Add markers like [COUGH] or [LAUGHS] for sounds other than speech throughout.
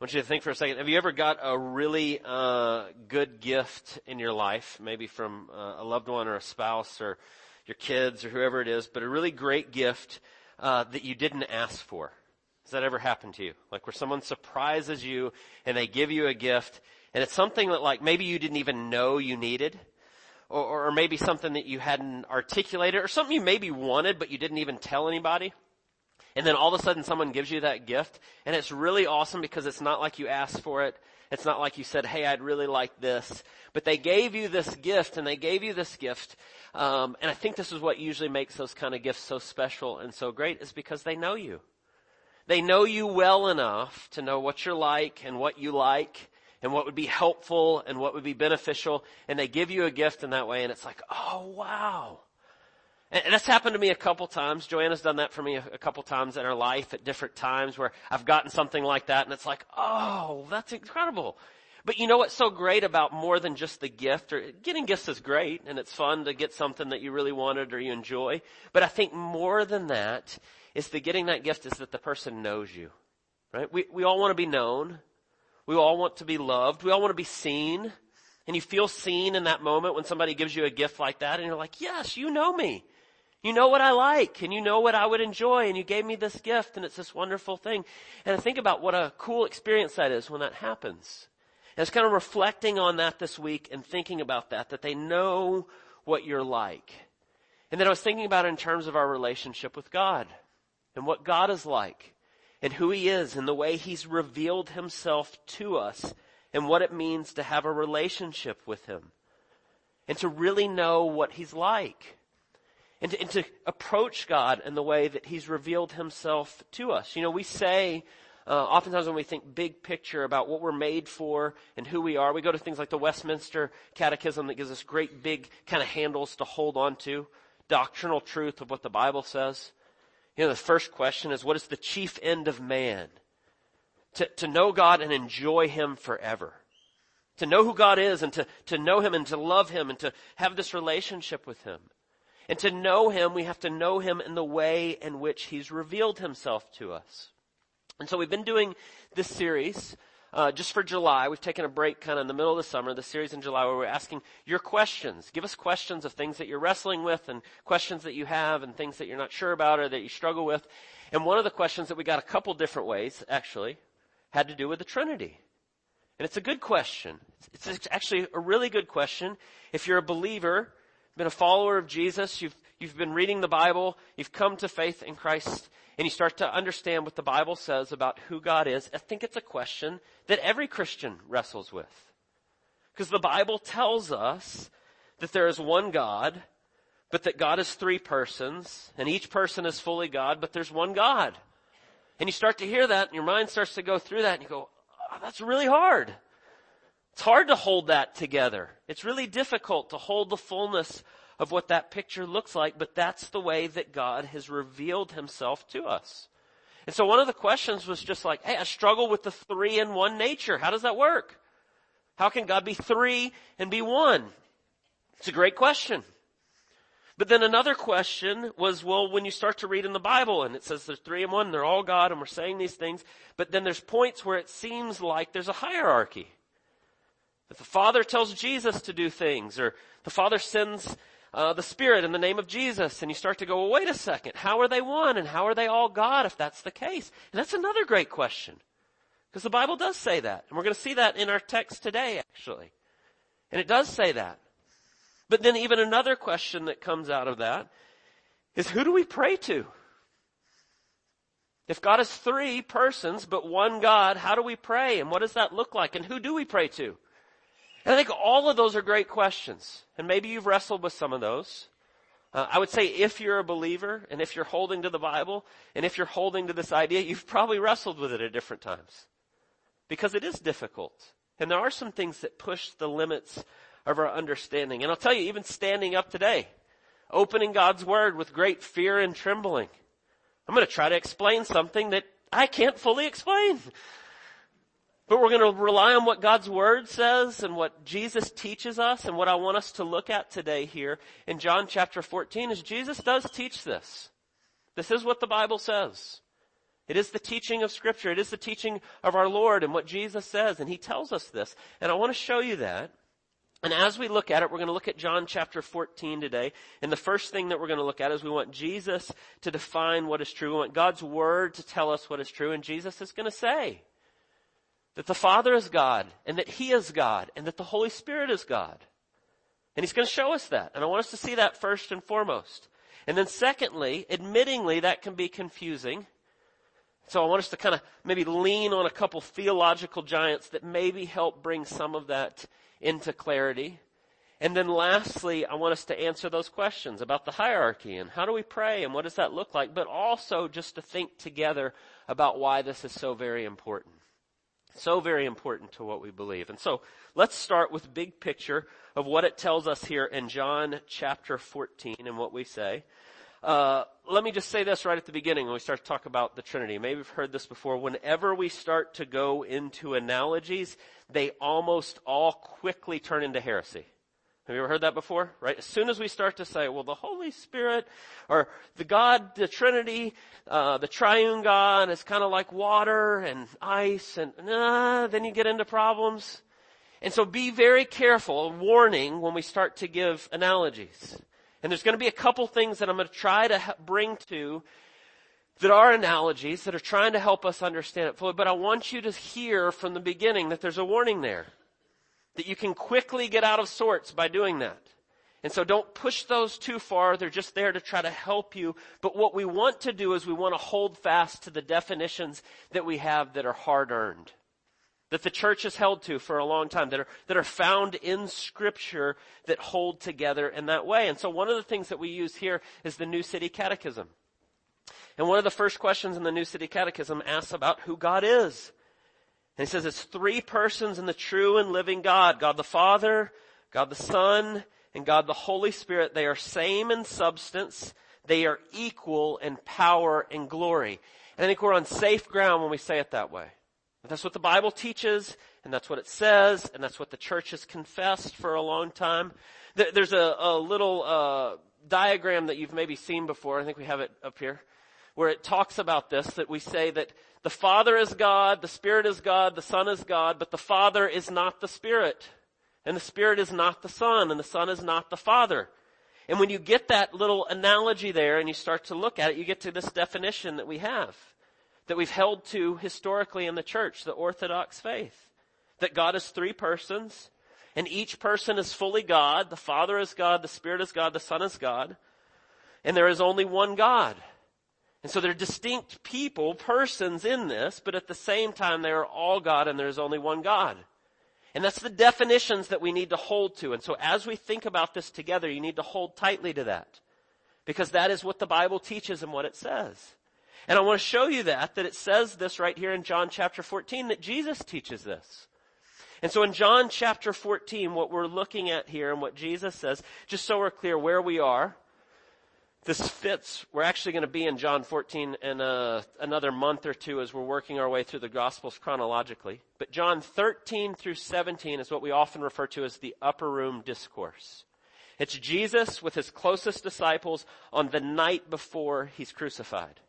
want you to think for a second. Have you ever got a really uh, good gift in your life, maybe from uh, a loved one or a spouse or your kids or whoever it is, but a really great gift uh, that you didn't ask for? Has that ever happened to you? Like where someone surprises you and they give you a gift and it's something that like maybe you didn't even know you needed or, or maybe something that you hadn't articulated or something you maybe wanted but you didn't even tell anybody. And then all of a sudden someone gives you that gift and it's really awesome because it's not like you asked for it. It's not like you said, hey, I'd really like this. But they gave you this gift and they gave you this gift. Um, and I think this is what usually makes those kind of gifts so special and so great is because they know you. They know you well enough to know what you're like and what you like and what would be helpful and what would be beneficial. And they give you a gift in that way and it's like, oh wow. And that's happened to me a couple times. Joanna's done that for me a, couple times in her life at different times where I've gotten something like that and it's like, oh, that's incredible. But you know what's so great about more than just the gift or getting gifts is great and it's fun to get something that you really wanted or you enjoy. But I think more than that is the getting that gift is that the person knows you. Right? We, we all want to be known. We all want to be loved. We all want to be seen. And you feel seen in that moment when somebody gives you a gift like that and you're like, yes, you know me. You know what I like and you know what I would enjoy and you gave me this gift and it's this wonderful thing. And I think about what a cool experience that is when that happens. And it's kind of reflecting on that this week and thinking about that, that they know what you're like. And then I was thinking about it in terms of our relationship with God and what God is like and who He is and the way He's revealed Himself to us and what it means to have a relationship with Him and to really know what He's like and to, and to approach God in the way that He's revealed Himself to us. You know, we say, uh, oftentimes when we think big picture about what we're made for and who we are, we go to things like the Westminster Catechism that gives us great big kind of handles to hold on to, doctrinal truth of what the Bible says. You know, the first question is, what is the chief end of man? To, to know God and enjoy Him forever. To know who God is and to, to know Him and to love Him and to have this relationship with Him. And to know Him, we have to know Him in the way in which He's revealed Himself to us. And so we've been doing this series, uh, just for July. We've taken a break kind of in the middle of the summer, the series in July where we're asking your questions. Give us questions of things that you're wrestling with and questions that you have and things that you're not sure about or that you struggle with. And one of the questions that we got a couple different ways, actually, had to do with the Trinity. And it's a good question. It's actually a really good question. If you're a believer, been a follower of Jesus, you've, you've been reading the Bible, you've come to faith in Christ, and you start to understand what the Bible says about who God is, I think it's a question that every Christian wrestles with. Because the Bible tells us that there is one God, but that God is three persons, and each person is fully God, but there's one God. And you start to hear that, and your mind starts to go through that, and you go, oh, that's really hard. It's hard to hold that together. It's really difficult to hold the fullness of what that picture looks like, but that's the way that God has revealed himself to us. And so one of the questions was just like, hey, I struggle with the three in one nature. How does that work? How can God be three and be one? It's a great question. But then another question was, well, when you start to read in the Bible and it says there's three and one, they're all God and we're saying these things, but then there's points where it seems like there's a hierarchy. That the Father tells Jesus to do things, or the Father sends uh, the Spirit in the name of Jesus, and you start to go, well, wait a second, how are they one, and how are they all God if that's the case? And that's another great question. Because the Bible does say that, and we're going to see that in our text today, actually. And it does say that. But then even another question that comes out of that is who do we pray to? If God is three persons, but one God, how do we pray? And what does that look like? And who do we pray to? And I think all of those are great questions. And maybe you've wrestled with some of those. Uh, I would say if you're a believer and if you're holding to the Bible and if you're holding to this idea, you've probably wrestled with it at different times. Because it is difficult. And there are some things that push the limits of our understanding. And I'll tell you, even standing up today, opening God's Word with great fear and trembling, I'm going to try to explain something that I can't fully explain. But we're going to rely on what God's Word says and what Jesus teaches us and what I want us to look at today here in John chapter 14 is Jesus does teach this. This is what the Bible says. It is the teaching of scripture. It is the teaching of our Lord and what Jesus says. And he tells us this. And I want to show you that. And as we look at it, we're going to look at John chapter 14 today. And the first thing that we're going to look at is we want Jesus to define what is true. We want God's word to tell us what is true. And Jesus is going to say that the Father is God and that He is God and that the Holy Spirit is God. And He's going to show us that. And I want us to see that first and foremost. And then secondly, admittingly, that can be confusing. So I want us to kind of maybe lean on a couple theological giants that maybe help bring some of that into clarity. And then lastly, I want us to answer those questions about the hierarchy and how do we pray and what does that look like, but also just to think together about why this is so very important. So very important to what we believe. And so let's start with big picture of what it tells us here in John chapter 14 and what we say. Uh, let me just say this right at the beginning when we start to talk about the Trinity. Maybe you've heard this before. Whenever we start to go into analogies, they almost all quickly turn into heresy. Have you ever heard that before? Right? As soon as we start to say, well, the Holy Spirit or the God, the Trinity, uh, the triune God is kind of like water and ice and, uh, then you get into problems. And so be very careful, warning when we start to give analogies. And there's going to be a couple things that I'm going to try to bring to that are analogies that are trying to help us understand it fully, but I want you to hear from the beginning that there's a warning there. That you can quickly get out of sorts by doing that. And so don't push those too far. They're just there to try to help you. But what we want to do is we want to hold fast to the definitions that we have that are hard earned that the church has held to for a long time, that are, that are found in scripture that hold together in that way. And so one of the things that we use here is the New City Catechism. And one of the first questions in the New City Catechism asks about who God is. And he says it's three persons in the true and living God. God the Father, God the Son, and God the Holy Spirit. They are same in substance. They are equal in power and glory. And I think we're on safe ground when we say it that way. That's what the Bible teaches, and that's what it says, and that's what the church has confessed for a long time. There's a, a little uh, diagram that you've maybe seen before. I think we have it up here, where it talks about this. That we say that the Father is God, the Spirit is God, the Son is God, but the Father is not the Spirit, and the Spirit is not the Son, and the Son is not the Father. And when you get that little analogy there, and you start to look at it, you get to this definition that we have that we've held to historically in the church, the Orthodox faith. That God is three persons, and each person is fully God. The Father is God, the Spirit is God, the Son is God. And there is only one God. And so they're distinct people, persons in this, but at the same time they are all God and there's only one God. And that's the definitions that we need to hold to. And so as we think about this together, you need to hold tightly to that. Because that is what the Bible teaches and what it says. And I want to show you that, that it says this right here in John chapter 14, that Jesus teaches this. And so in John chapter 14, what we're looking at here and what Jesus says, just so we're clear where we are, this fits, we're actually going to be in John 14 in a, another month or two as we're working our way through the Gospels chronologically. But John 13 through 17 is what we often refer to as the upper room discourse. It's Jesus with his closest disciples on the night before he's crucified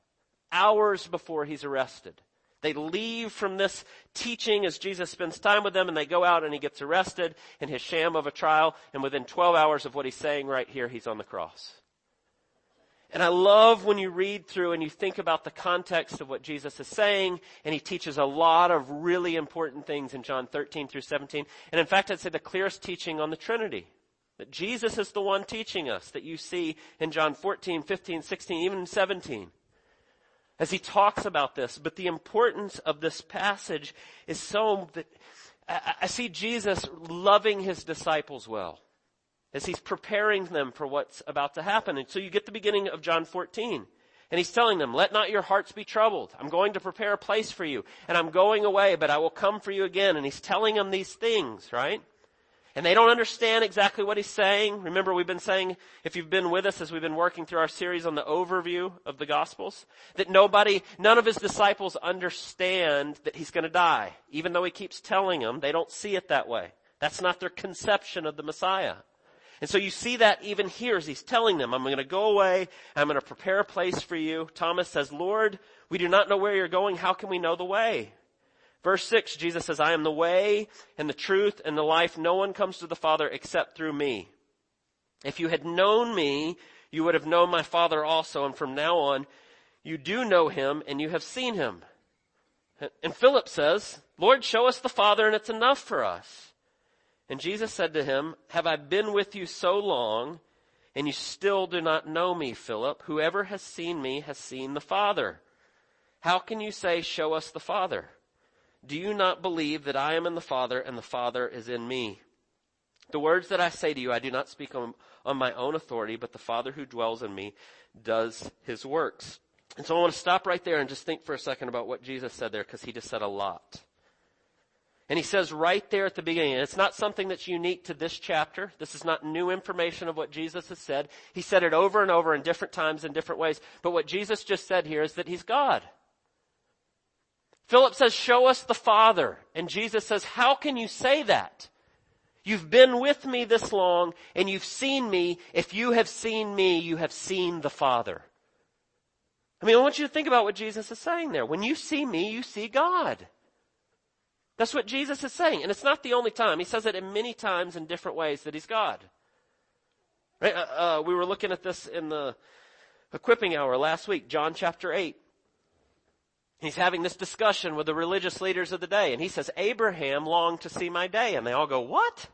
hours before he's arrested. They leave from this teaching as Jesus spends time with them and they go out and he gets arrested in his sham of a trial and within 12 hours of what he's saying right here, he's on the cross. And I love when you read through and you think about the context of what Jesus is saying, and he teaches a lot of really important things in John 13 through 17. And in fact, I'd say the clearest teaching on the Trinity. That Jesus is the one teaching us that you see in John 14, 15, 16, even 17 as he talks about this. But the importance of this passage is so that I see Jesus loving his disciples well as he's preparing them for what's about to happen. And so you get the beginning of John 14. And he's telling them, let not your hearts be troubled. I'm going to prepare a place for you. And I'm going away, but I will come for you again. And he's telling them these things, right? and they don't understand exactly what he's saying. Remember, we've been saying, if you've been with us as we've been working through our series on the overview of the Gospels, that nobody, none of his disciples understand that he's going to die. Even though he keeps telling them, they don't see it that way. That's not their conception of the Messiah. And so you see that even here as he's telling them, I'm going to go away, I'm going to prepare a place for you. Thomas says, Lord, We do not know where you're going. How can we know the way? Verse 6, Jesus says, I am the way and the truth and the life. No one comes to the Father except through me. If you had known me, you would have known my Father also, and from now on, you do know him and you have seen him. And Philip says, Lord, show us the Father and it's enough for us. And Jesus said to him, Have I been with you so long and you still do not know me, Philip? Whoever has seen me has seen the Father. How can you say, show us the Father? Do you not believe that I am in the Father and the Father is in me? The words that I say to you, I do not speak on, on my own authority, but the Father who dwells in me does his works. And so I want to stop right there and just think for a second about what Jesus said there because he just said a lot. And he says right there at the beginning, it's not something that's unique to this chapter. This is not new information of what Jesus has said. He said it over and over in different times in different ways. But what Jesus just said here is that he's God. Philip says, show us the Father. And Jesus says, how can you say that? You've been with me this long and you've seen me. If you have seen me, you have seen the Father. I mean, I want you to think about what Jesus is saying there. When you see me, you see God. That's what Jesus is saying. And it's not the only time. He says it in many times in different ways that he's God. Right? Uh, uh, we were looking at this in the equipping hour last week, John chapter 8. He's having this discussion with the religious leaders of the day, and he says, Abraham longed to see my day. And they all go, what?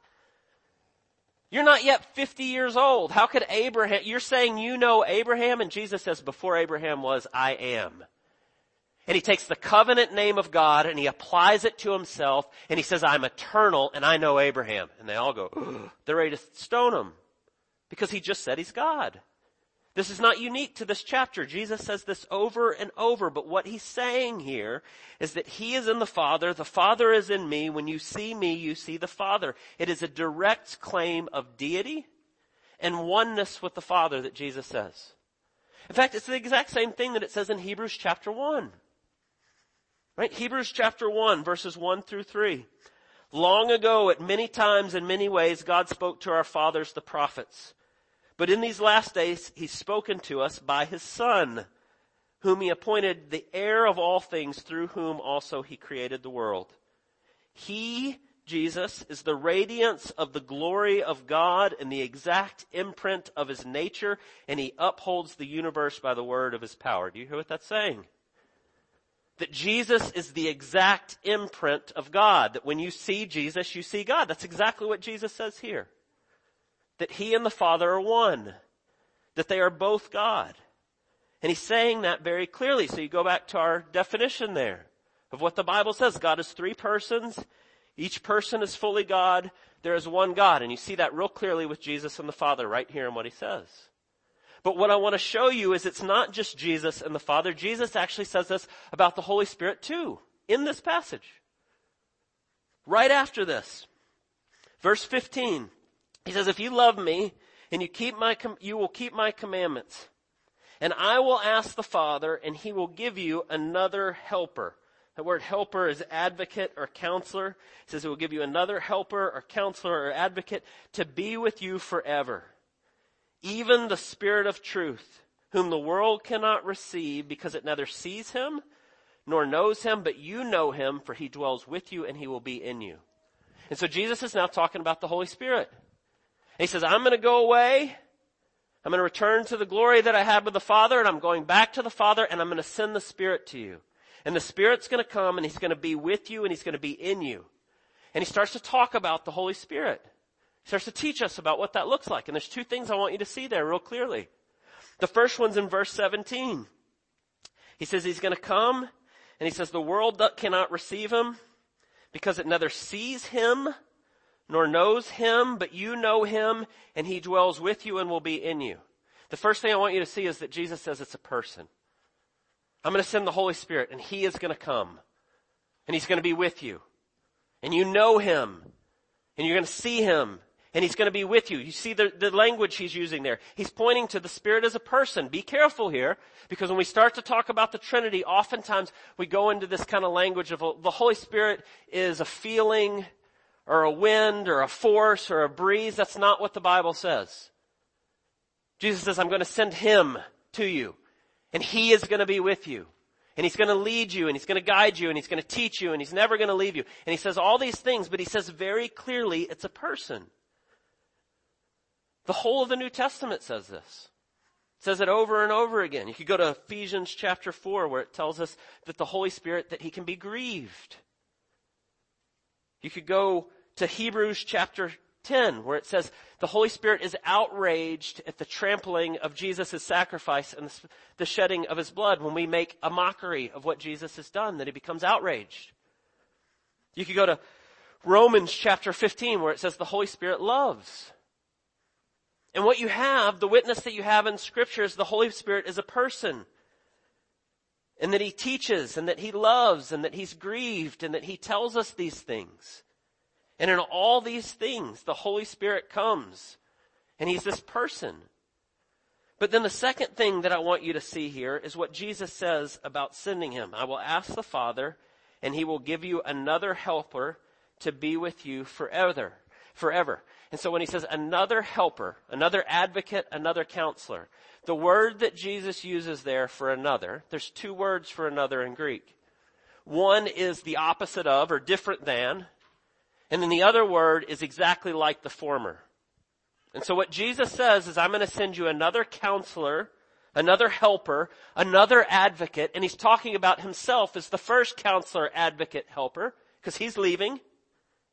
You're not yet 50 years old. How could Abraham, you're saying you know Abraham? And Jesus says, before Abraham was, I am. And he takes the covenant name of God and he applies it to himself and he says, I'm eternal and I know Abraham. And they all go, [GASPS] they're ready to stone him because he just said he's God. This is not unique to this chapter. Jesus says this over and over, but what he's saying here is that he is in the Father, the Father is in me. When you see me, you see the Father. It is a direct claim of deity and oneness with the Father that Jesus says. In fact, it's the exact same thing that it says in Hebrews chapter 1. Right? Hebrews chapter 1 verses 1 through 3. Long ago, at many times and many ways, God spoke to our fathers, the prophets. But in these last days, he's spoken to us by his son, whom he appointed the heir of all things through whom also he created the world. He, Jesus, is the radiance of the glory of God and the exact imprint of his nature, and he upholds the universe by the word of his power. Do you hear what that's saying? That Jesus is the exact imprint of God. That when you see Jesus, you see God. That's exactly what Jesus says here that he and the Father are one, that they are both God. And he's saying that very clearly. So you go back to our definition there of what the Bible says. God is three persons. Each person is fully God. There is one God. And you see that real clearly with Jesus and the Father right here in what he says. But what I want to show you is it's not just Jesus and the Father. Jesus actually says this about the Holy Spirit too, in this passage. Right after this. Verse 15. He says, if you love me and you keep my, you will keep my commandments. And I will ask the Father and he will give you another helper. The word helper is advocate or counselor. It says it will give you another helper or counselor or advocate to be with you forever. Even the Spirit of truth, whom the world cannot receive because it neither sees him nor knows him, but you know him for he dwells with you and he will be in you. And so Jesus is now talking about the Holy Spirit he says, I'm going to go away. I'm going to return to the glory that I had with the Father and I'm going back to the Father and I'm going to send the Spirit to you. And the Spirit's going to come and He's going to be with you and He's going to be in you. And He starts to talk about the Holy Spirit. Starts to teach us about what that looks like. And there's two things I want you to see there real clearly. The first one's in verse 17. He says He's going to come and He says the world cannot receive Him because it neither sees Him nor knows him, but you know him and he dwells with you and will be in you. The first thing I want you to see is that Jesus says it's a person. I'm going to send the Holy Spirit and he is going to come and he's going to be with you and you know him and you're going to see him and he's going to be with you. You see the, the language he's using there. He's pointing to the Spirit as a person. Be careful here, because when we start to talk about the Trinity, oftentimes we go into this kind of language of oh, the Holy Spirit is a feeling, or a wind or a force or a breeze. That's not what the Bible says. Jesus says, I'm going to send him to you and he is going to be with you and he's going to lead you and he's going to guide you and he's going to teach you and he's never going to leave you. And he says all these things, but he says very clearly it's a person. The whole of the New Testament says this. It says it over and over again. You could go to Ephesians chapter 4 where it tells us that the Holy Spirit, that he can be grieved. You could go to Hebrews chapter 10 where it says the Holy Spirit is outraged at the trampling of Jesus' sacrifice and the shedding of his blood when we make a mockery of what Jesus has done, that he becomes outraged. You could go to Romans chapter 15 where it says the Holy Spirit loves. And what you have, the witness that you have in scripture is the Holy Spirit is a person. And that he teaches and that he loves and that he's grieved and that he tells us these things. And in all these things, the Holy Spirit comes and he's this person. But then the second thing that I want you to see here is what Jesus says about sending him. I will ask the Father and he will give you another helper to be with you forever, forever. And so when he says another helper, another advocate, another counselor, the word that Jesus uses there for another, there's two words for another in Greek. One is the opposite of or different than, and then the other word is exactly like the former. And so what Jesus says is I'm going to send you another counselor, another helper, another advocate, and he's talking about himself as the first counselor, advocate, helper, because he's leaving.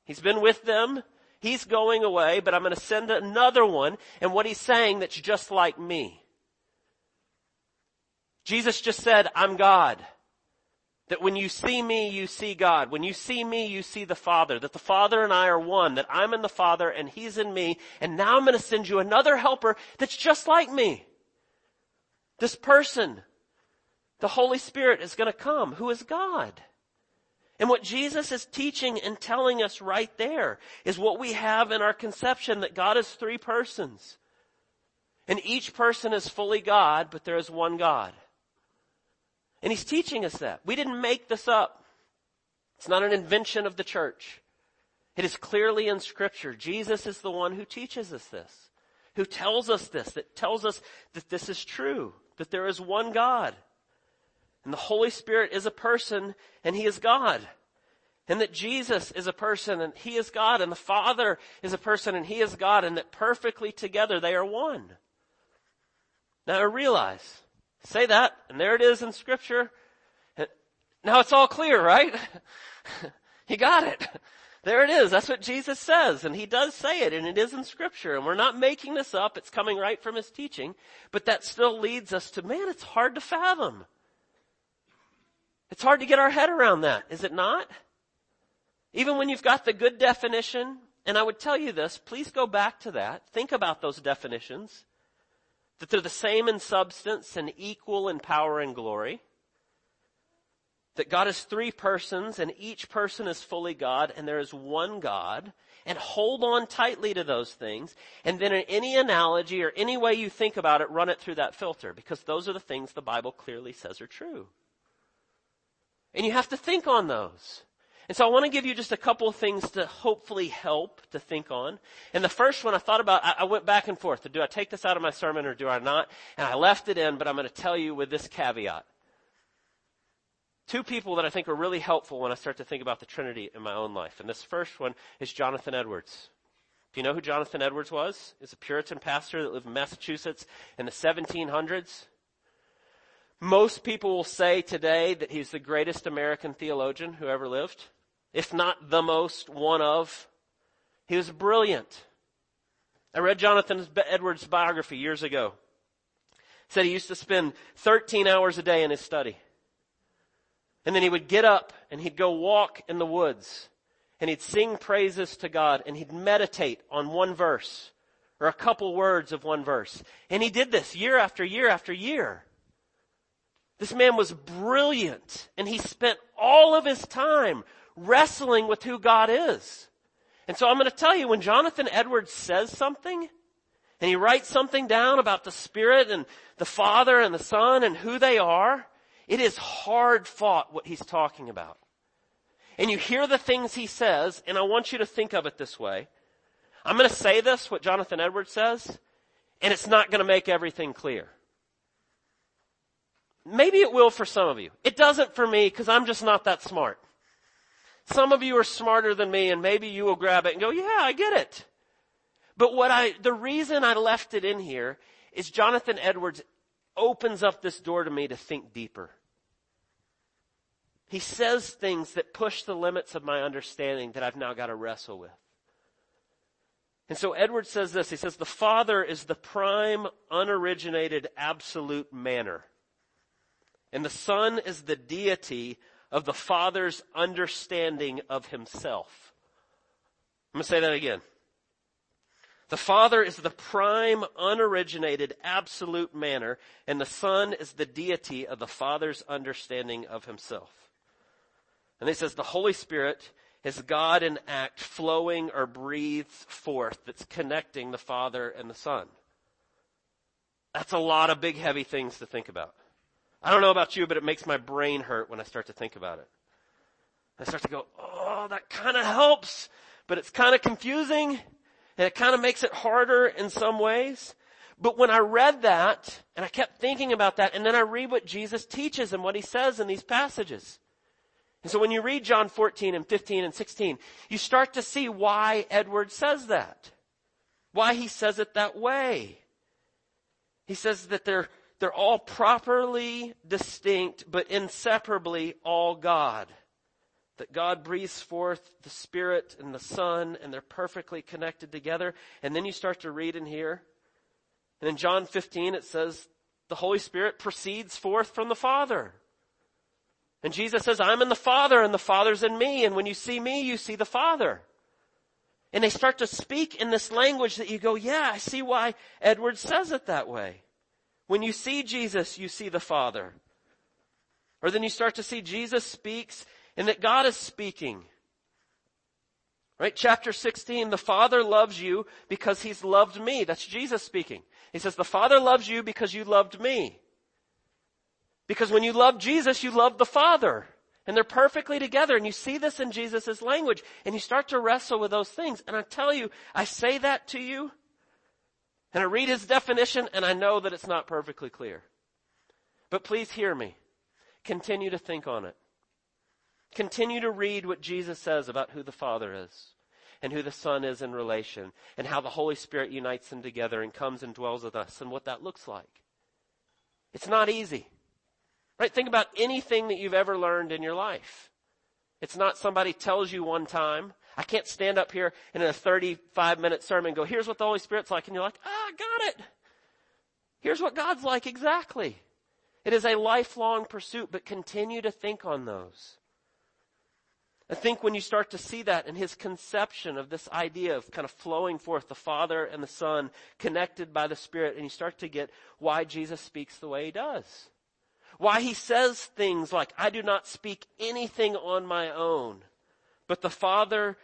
He's been with them. He's going away, but I'm going to send another one. And what he's saying that's just like me. Jesus just said, I'm God. That when you see me, you see God. When you see me, you see the Father. That the Father and I are one. That I'm in the Father and He's in me. And now I'm going to send you another helper that's just like me. This person, the Holy Spirit is going to come, who is God. And what Jesus is teaching and telling us right there is what we have in our conception that God is three persons. And each person is fully God, but there is one God. And he's teaching us that. We didn't make this up. It's not an invention of the church. It is clearly in scripture. Jesus is the one who teaches us this, who tells us this, that tells us that this is true, that there is one God. And the Holy Spirit is a person and He is God. And that Jesus is a person and He is God and the Father is a person and He is God and that perfectly together they are one. Now I realize, say that and there it is in scripture. Now it's all clear, right? [LAUGHS] he got it. There it is. That's what Jesus says. And he does say it and it is in scripture. And we're not making this up. It's coming right from his teaching. But that still leads us to, man, it's hard to fathom. It's hard to get our head around that, is it not? Even when you've got the good definition, and I would tell you this, please go back to that. Think about those definitions. That they're the same in substance and equal in power and glory. That God is three persons and each person is fully God and there is one God. And hold on tightly to those things. And then in any analogy or any way you think about it, run it through that filter because those are the things the Bible clearly says are true. And you have to think on those. And so I want to give you just a couple of things to hopefully help to think on. And the first one I thought about, I, went back and forth. Do I take this out of my sermon or do I not? And I left it in, but I'm going to tell you with this caveat. Two people that I think are really helpful when I start to think about the Trinity in my own life. And this first one is Jonathan Edwards. Do you know who Jonathan Edwards was? He's a Puritan pastor that lived in Massachusetts in the 1700s. Most people will say today that he's the greatest American theologian who ever lived, if not the most, one of. He was brilliant. I read Jonathan Edwards' biography years ago. said he used to spend 13 hours a day in his study. And then he would get up and he'd go walk in the woods and he'd sing praises to God and he'd meditate on one verse or a couple words of one verse. And he did this year after year after year. This man was brilliant and he spent all of his time wrestling with who God is. And so I'm going to tell you when Jonathan Edwards says something and he writes something down about the Spirit and the Father and the Son and who they are, it is hard fought what he's talking about. And you hear the things he says, and I want you to think of it this way. I'm going to say this, what Jonathan Edwards says, and it's not going to make everything clear. Maybe it will for some of you. It doesn't for me because I'm just not that smart. Some of you are smarter than me and maybe you will grab it and go, yeah, I get it. But what I, the reason I left it in here is Jonathan Edwards opens up this door to me to think deeper. He says things that push the limits of my understanding that I've now got to wrestle with. And so Edwards says this, he says, the Father is the prime, unoriginated, absolute manner. And the Son is the deity of the Father's understanding of himself. I'm going to say that again. The Father is the prime, unoriginated, absolute manner, and the Son is the deity of the Father's understanding of himself. And he says the Holy Spirit is God in act flowing or breathes forth that's connecting the Father and the Son. That's a lot of big heavy things to think about. I don't know about you, but it makes my brain hurt when I start to think about it. I start to go, oh, that kind of helps, but it's kind of confusing and it kind of makes it harder in some ways. But when I read that and I kept thinking about that and then I read what Jesus teaches and what he says in these passages. And so when you read John 14 and 15 and 16, you start to see why Edward says that. Why he says it that way. He says that they're they're all properly distinct, but inseparably all God. That God breathes forth the Spirit and the Son, and they're perfectly connected together. And then you start to read in here. And in John 15, it says, the Holy Spirit proceeds forth from the Father. And Jesus says, I'm in the Father, and the Father's in me, and when you see me, you see the Father. And they start to speak in this language that you go, yeah, I see why Edward says it that way. When you see Jesus, you see the Father. Or then you start to see Jesus speaks and that God is speaking. Right? Chapter 16, the Father loves you because He's loved me. That's Jesus speaking. He says, the Father loves you because you loved me. Because when you love Jesus, you love the Father. And they're perfectly together. And you see this in Jesus' language. And you start to wrestle with those things. And I tell you, I say that to you and I read his definition and I know that it's not perfectly clear. But please hear me. Continue to think on it. Continue to read what Jesus says about who the Father is and who the Son is in relation and how the Holy Spirit unites them together and comes and dwells with us and what that looks like. It's not easy. Right? Think about anything that you've ever learned in your life. It's not somebody tells you one time I can't stand up here and in a 35 minute sermon go, here's what the Holy Spirit's like. And you're like, ah, I got it. Here's what God's like exactly. It is a lifelong pursuit, but continue to think on those. I think when you start to see that in his conception of this idea of kind of flowing forth the Father and the Son connected by the Spirit, and you start to get why Jesus speaks the way he does. Why he says things like, I do not speak anything on my own. But the Father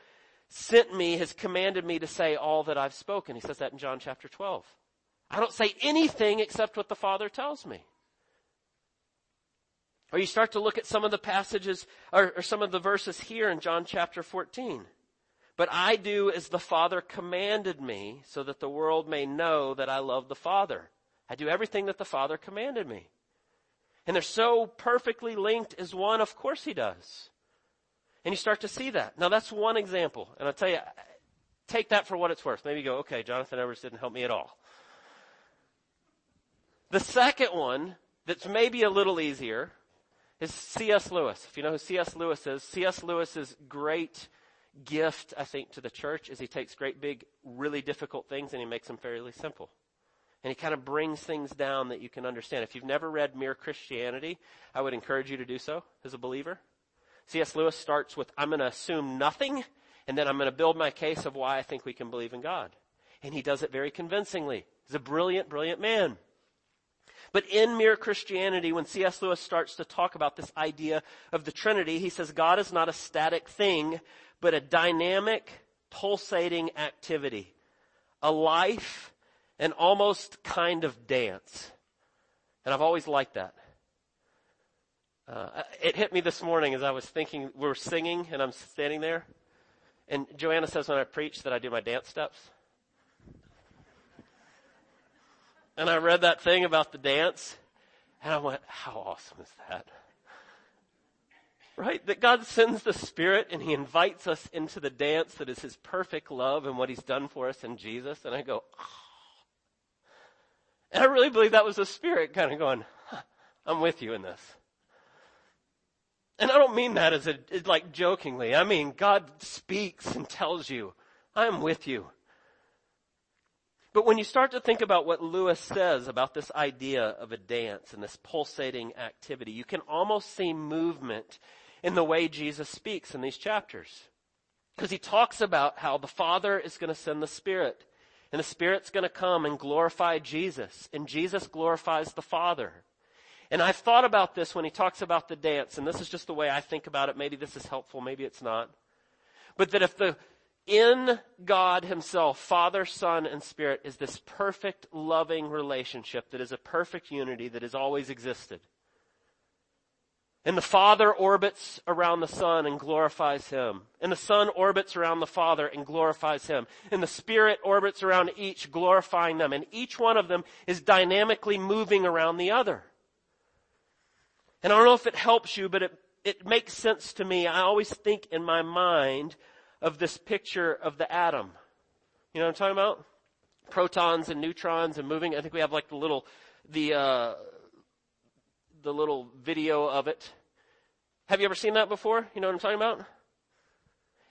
sent me, has commanded me to say all that I've spoken. He says that in John chapter 12. I don't say anything except what the Father tells me. Or you start to look at some of the passages or, or, some of the verses here in John chapter 14. But I do as the Father commanded me so that the world may know that I love the Father. I do everything that the Father commanded me. And they're so perfectly linked as one, of course he does. And you start to see that. Now that's one example. And I'll tell you, take that for what it's worth. Maybe you go, okay, Jonathan Edwards didn't help me at all. The second one that's maybe a little easier is C.S. Lewis. If you know who C.S. Lewis is, C.S. Lewis's great gift, I think, to the church is he takes great big, really difficult things and he makes them fairly simple. And he kind of brings things down that you can understand. If you've never read Mere Christianity, I would encourage you to do so as a believer. C.S. Lewis starts with, I'm going to assume nothing, and then I'm going to build my case of why I think we can believe in God. And he does it very convincingly. He's a brilliant, brilliant man. But in Mere Christianity, when C.S. Lewis starts to talk about this idea of the Trinity, he says God is not a static thing, but a dynamic, pulsating activity. A life, an almost kind of dance. And I've always liked that. Uh, it hit me this morning as I was thinking, we are singing and I'm standing there. And Joanna says when I preach that I do my dance steps. And I read that thing about the dance. And I went, how awesome is that? Right? That God sends the Spirit and He invites us into the dance that is His perfect love and what He's done for us in Jesus. And I go, oh. And I really believe that was the Spirit kind of going, huh, I'm with you in this. And I don't mean that as a, like jokingly. I mean, God speaks and tells you, I'm with you. But when you start to think about what Lewis says about this idea of a dance and this pulsating activity, you can almost see movement in the way Jesus speaks in these chapters. Because he talks about how the Father is going to send the Spirit. And the Spirit's going to come and glorify Jesus. And Jesus glorifies the Father. And I've thought about this when he talks about the dance, and this is just the way I think about it. Maybe this is helpful, maybe it's not. But that if the in God Himself, Father, Son, and Spirit is this perfect, loving relationship that is a perfect unity that has always existed. And the Father orbits around the Son and glorifies Him. And the Son orbits around the Father and glorifies Him. And the Spirit orbits around each, glorifying them. And each one of them is dynamically moving around the other. And I don't know if it helps you, but it, it makes sense to me. I always think in my mind of this picture of the atom. You know what I'm talking about? Protons and neutrons and moving. I think we have like the little, the, uh, the little video of it. Have you ever seen that before? You know what I'm talking about?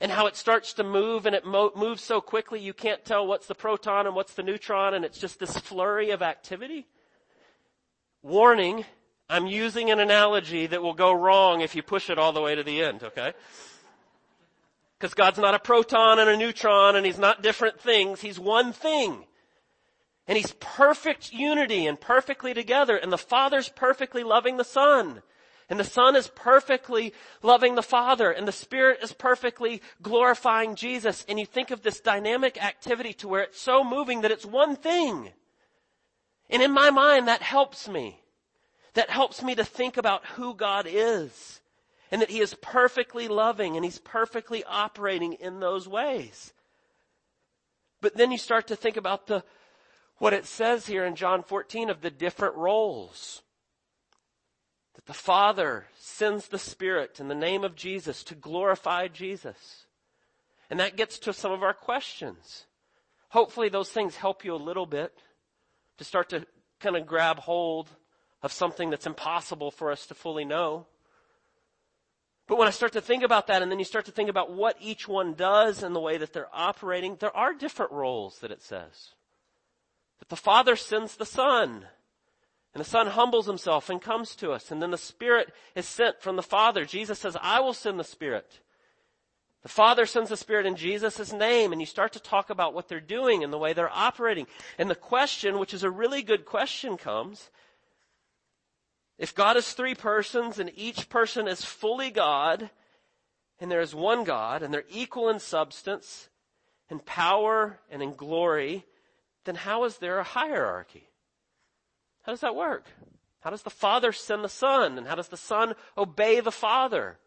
And how it starts to move and it mo- moves so quickly you can't tell what's the proton and what's the neutron and it's just this flurry of activity. Warning, I'm using an analogy that will go wrong if you push it all the way to the end, okay? Because God's not a proton and a neutron and He's not different things. He's one thing. And He's perfect unity and perfectly together. And the Father's perfectly loving the Son. And the Son is perfectly loving the Father. And the Spirit is perfectly glorifying Jesus. And you think of this dynamic activity to where it's so moving that it's one thing. And in my mind, that helps me. That helps me to think about who God is and that he is perfectly loving and he's perfectly operating in those ways. But then you start to think about the, what it says here in John 14 of the different roles. That the Father sends the Spirit in the name of Jesus to glorify Jesus. And that gets to some of our questions. Hopefully those things help you a little bit to start to kind of grab hold of something that's impossible for us to fully know. But when I start to think about that and then you start to think about what each one does and the way that they're operating, there are different roles that it says. That the Father sends the Son. And the Son humbles himself and comes to us. And then the Spirit is sent from the Father. Jesus says, I will send the Spirit. The Father sends the Spirit in Jesus' name, and you start to talk about what they're doing and the way they're operating. And the question, which is a really good question, comes if God is three persons and each person is fully God, and there is one God, and they're equal in substance, in power, and in glory, then how is there a hierarchy? How does that work? How does the Father send the Son? And how does the Son obey the Father?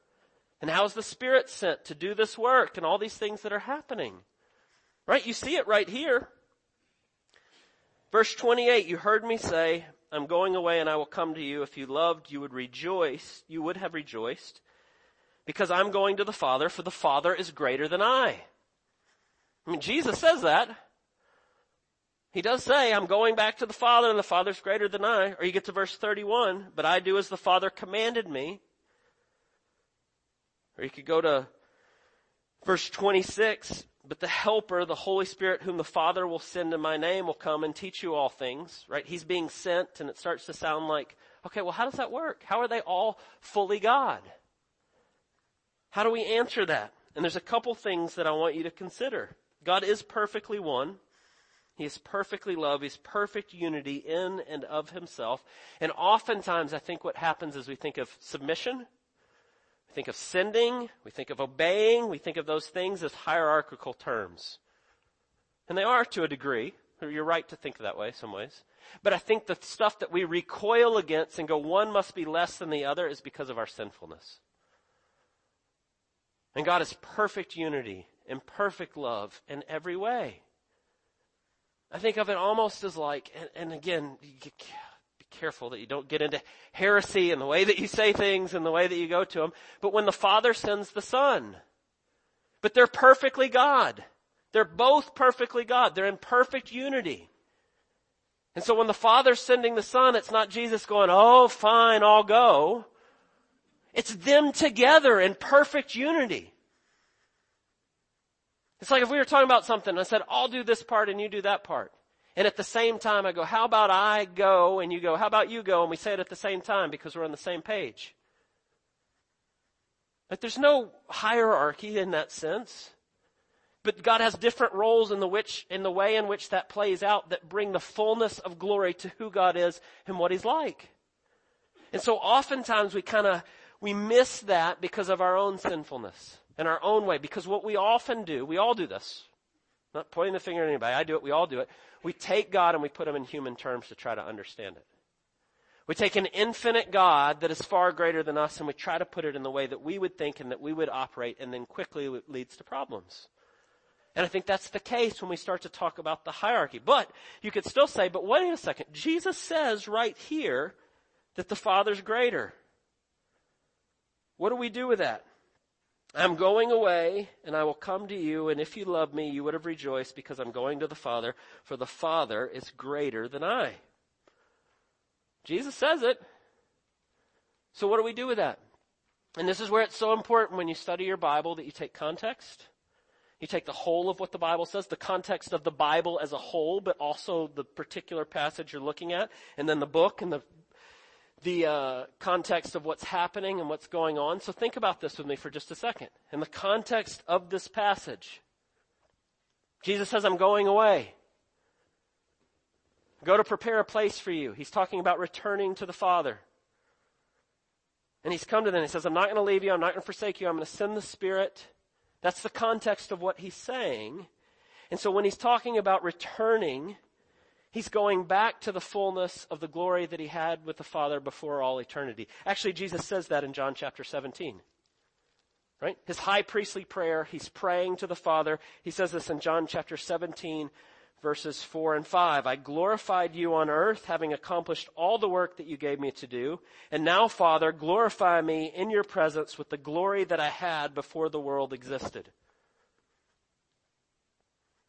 And how is the Spirit sent to do this work and all these things that are happening? Right? You see it right here. Verse 28, you heard me say, I'm going away and I will come to you. If you loved, you would rejoice. You would have rejoiced because I'm going to the Father for the Father is greater than I. I mean, Jesus says that. He does say, I'm going back to the Father and the Father's greater than I. Or you get to verse 31, but I do as the Father commanded me. Or you could go to verse 26, but the helper, the Holy Spirit whom the Father will send in my name will come and teach you all things, right? He's being sent and it starts to sound like, okay, well how does that work? How are they all fully God? How do we answer that? And there's a couple things that I want you to consider. God is perfectly one. He is perfectly love. He's perfect unity in and of himself. And oftentimes I think what happens is we think of submission we think of sending, we think of obeying, we think of those things as hierarchical terms. And they are to a degree. You're right to think that way some ways. But I think the stuff that we recoil against and go one must be less than the other is because of our sinfulness. And God is perfect unity and perfect love in every way. I think of it almost as like, and, and again, careful that you don't get into heresy in the way that you say things and the way that you go to them. But when the Father sends the Son, but they're perfectly God. They're both perfectly God. They're in perfect unity. And so when the Father's sending the Son, it's not Jesus going, oh, fine, I'll go. It's them together in perfect unity. It's like if we were talking about something I said, I'll do this part and you do that part. And at the same time I go, how about I go and you go, how about you go? And we say it at the same time because we're on the same page. But there's no hierarchy in that sense. But God has different roles in the which, in the way in which that plays out that bring the fullness of glory to who God is and what He's like. And so oftentimes we kind of, we miss that because of our own sinfulness and our own way. Because what we often do, we all do this. Not pointing the finger at anybody. I do it. We all do it. We take God and we put Him in human terms to try to understand it. We take an infinite God that is far greater than us and we try to put it in the way that we would think and that we would operate and then quickly it leads to problems. And I think that's the case when we start to talk about the hierarchy. But you could still say, but wait a second. Jesus says right here that the Father's greater. What do we do with that? I'm going away and I will come to you and if you love me, you would have rejoiced because I'm going to the Father for the Father is greater than I. Jesus says it. So what do we do with that? And this is where it's so important when you study your Bible that you take context you take the whole of what the Bible says, the context of the Bible as a whole, but also the particular passage you're looking at, and then the book and the the uh, context of what's happening and what's going on. So think about this with me for just a second. In the context of this passage, Jesus says, "I'm going away." Go to prepare a place for you. He's talking about returning to the Father. And he's come to them he says, I'm not going to leave you. I'm not going to forsake you. I'm going to send the Spirit. That's the context of what he's saying. And so when he's talking about returning, he's going back to the fullness of the glory that he had with the Father before all eternity. Actually, Jesus says that in John chapter 17. Right? His high priestly prayer, he's praying to the Father. He says this in John chapter 17, verses 4 and 5. I glorified you on earth, having accomplished all the work that you gave me to do. And now, Father, glorify me in your presence with the glory that I had before the world existed.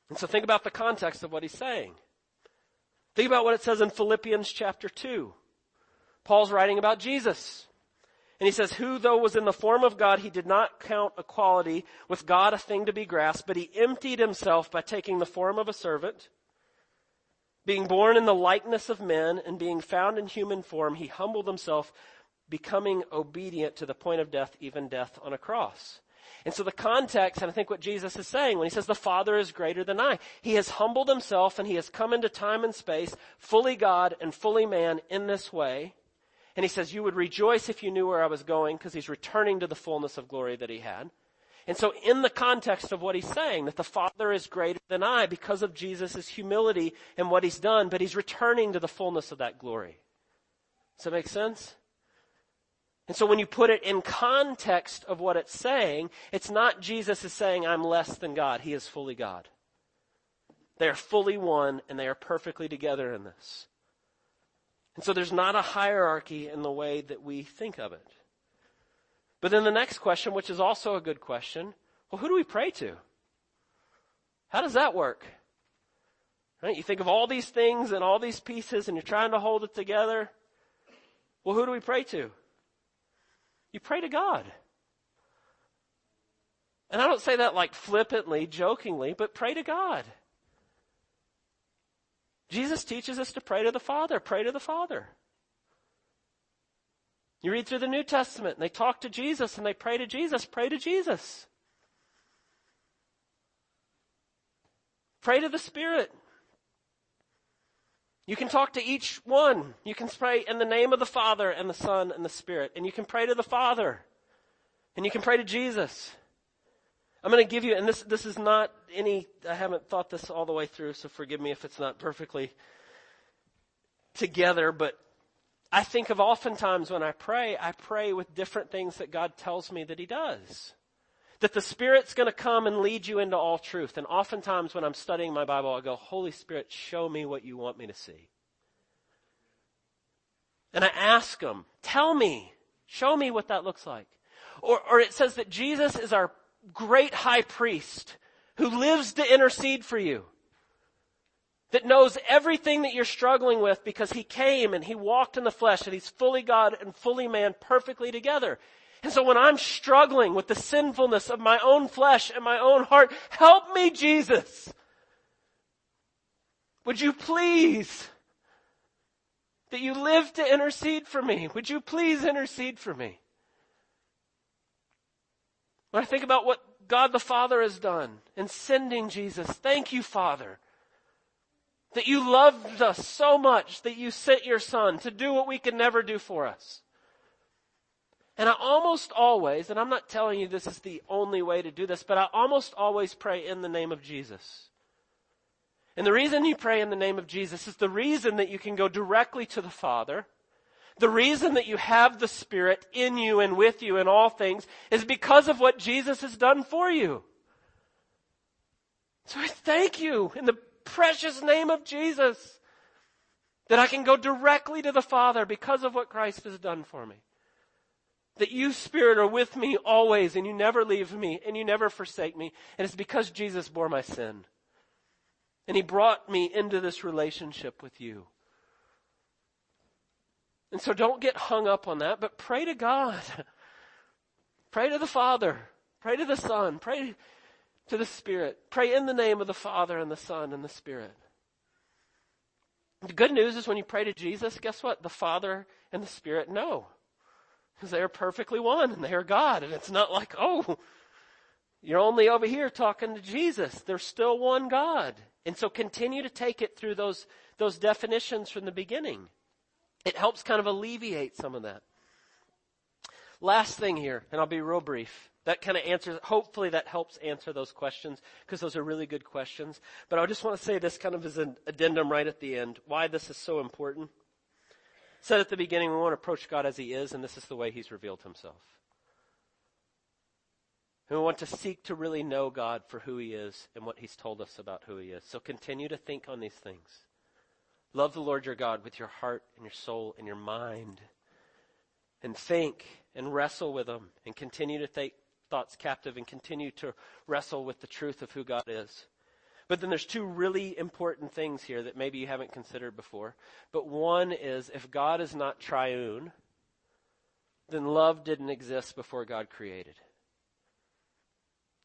And so think about the context of what he's saying. Think about what it says in Philippians chapter 2. Paul's writing about Jesus. And he says, who though was in the form of God, he did not count equality with God a thing to be grasped, but he emptied himself by taking the form of a servant. Being born in the likeness of men and being found in human form, he humbled himself, becoming obedient to the point of death, even death on a cross. And so the context, and I think what Jesus is saying when he says the Father is greater than I, he has humbled himself and he has come into time and space, fully God and fully man in this way. And he says, you would rejoice if you knew where I was going because he's returning to the fullness of glory that he had. And so in the context of what he's saying, that the Father is greater than I because of Jesus' humility and what he's done, but he's returning to the fullness of that glory. Does that make sense? And so when you put it in context of what it's saying, it's not Jesus is saying, I'm less than God. He is fully God. They are fully one and they are perfectly together in this. And so there's not a hierarchy in the way that we think of it. But then the next question, which is also a good question, well, who do we pray to? How does that work? Right? You think of all these things and all these pieces and you're trying to hold it together. Well, who do we pray to? You pray to God. And I don't say that like flippantly, jokingly, but pray to God. Jesus teaches us to pray to the Father. Pray to the Father. You read through the New Testament and they talk to Jesus and they pray to Jesus. Pray to Jesus. Pray to the Spirit. You can talk to each one. You can pray in the name of the Father and the Son and the Spirit. And you can pray to the Father. And you can pray to Jesus. I'm going to give you, and this, this is not any, I haven't thought this all the way through, so forgive me if it's not perfectly together, but I think of oftentimes when I pray, I pray with different things that God tells me that He does. That the Spirit's going to come and lead you into all truth. And oftentimes when I'm studying my Bible, I go, Holy Spirit, show me what you want me to see. And I ask him, tell me, show me what that looks like. Or, or it says that Jesus is our great high priest who lives to intercede for you. That knows everything that you're struggling with because he came and he walked in the flesh and he's fully God and fully man perfectly together. And so when I'm struggling with the sinfulness of my own flesh and my own heart, help me, Jesus. Would you please that you live to intercede for me? Would you please intercede for me? When I think about what God the Father has done in sending Jesus, thank you, Father, that you loved us so much that you sent your Son to do what we could never do for us. And I almost always, and I'm not telling you this is the only way to do this, but I almost always pray in the name of Jesus. And the reason you pray in the name of Jesus is the reason that you can go directly to the Father the reason that you have the Spirit in you and with you in all things is because of what Jesus has done for you. So I thank you in the precious name of Jesus that I can go directly to the Father because of what Christ has done for me. That you, Spirit, are with me always and you never leave me and you never forsake me. And it's because Jesus bore my sin. And He brought me into this relationship with you. And so don't get hung up on that, but pray to God. [LAUGHS] pray to the Father. Pray to the Son. Pray to the Spirit. Pray in the name of the Father and the Son and the Spirit. The good news is when you pray to Jesus, guess what? The Father and the Spirit know. Because they are perfectly one and they are God. And it's not like, oh, you're only over here talking to Jesus. They're still one God. And so continue to take it through those, those definitions from the beginning. It helps kind of alleviate some of that. Last thing here, and I'll be real brief. That kind of answers, hopefully that helps answer those questions, because those are really good questions. But I just want to say this kind of as an addendum right at the end, why this is so important. Said at the beginning, we want to approach God as He is, and this is the way He's revealed Himself. And we want to seek to really know God for who He is and what He's told us about who He is. So continue to think on these things. Love the Lord your God with your heart and your soul and your mind. And think and wrestle with them and continue to take thoughts captive and continue to wrestle with the truth of who God is. But then there's two really important things here that maybe you haven't considered before. But one is if God is not triune, then love didn't exist before God created.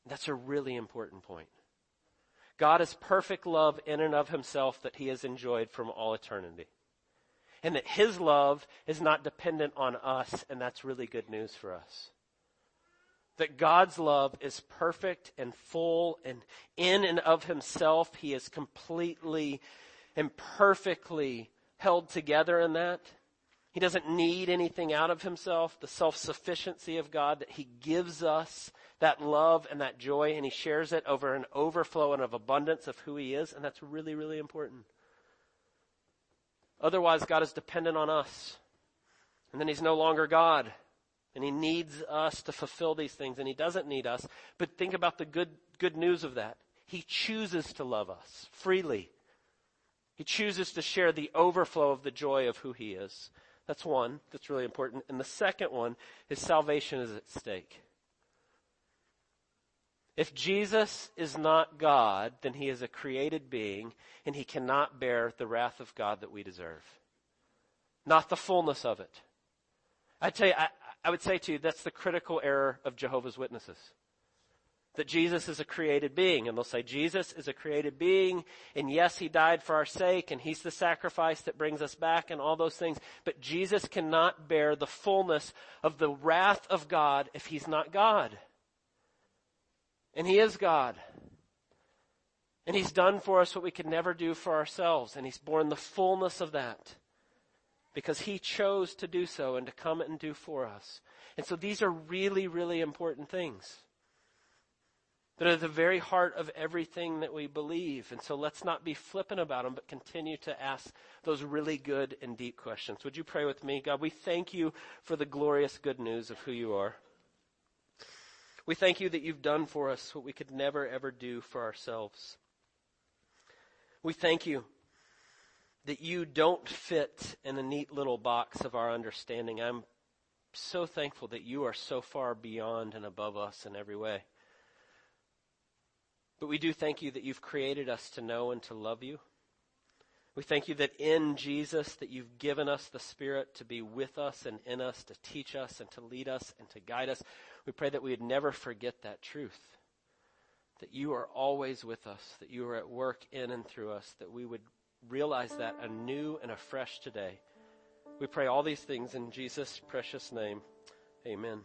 That's a really important point. God is perfect love in and of himself that he has enjoyed from all eternity. And that his love is not dependent on us, and that's really good news for us. That God's love is perfect and full and in and of himself, he is completely and perfectly held together in that. He doesn't need anything out of himself, the self-sufficiency of God that he gives us that love and that joy and he shares it over an overflow and of abundance of who he is. And that's really, really important. Otherwise, God is dependent on us. And then he's no longer God. And he needs us to fulfill these things. And he doesn't need us. But think about the good, good news of that. He chooses to love us freely. He chooses to share the overflow of the joy of who he is. That's one that's really important. And the second one is salvation is at stake. If Jesus is not God, then he is a created being and he cannot bear the wrath of God that we deserve. Not the fullness of it. I tell you, I, I would say to you, that's the critical error of Jehovah's Witnesses. That Jesus is a created being. And they'll say, Jesus is a created being, and yes, he died for our sake, and he's the sacrifice that brings us back, and all those things. But Jesus cannot bear the fullness of the wrath of God if he's not God. And He is God. And He's done for us what we could never do for ourselves. And He's borne the fullness of that. Because He chose to do so and to come and do for us. And so these are really, really important things. That are the very heart of everything that we believe. And so let's not be flippant about them, but continue to ask those really good and deep questions. Would you pray with me? God, we thank you for the glorious good news of who you are. We thank you that you've done for us what we could never ever do for ourselves. We thank you that you don't fit in a neat little box of our understanding. I'm so thankful that you are so far beyond and above us in every way. But we do thank you that you've created us to know and to love you. We thank you that in Jesus that you've given us the Spirit to be with us and in us, to teach us and to lead us and to guide us. We pray that we would never forget that truth. That you are always with us, that you are at work in and through us, that we would realize that anew and afresh today. We pray all these things in Jesus' precious name. Amen.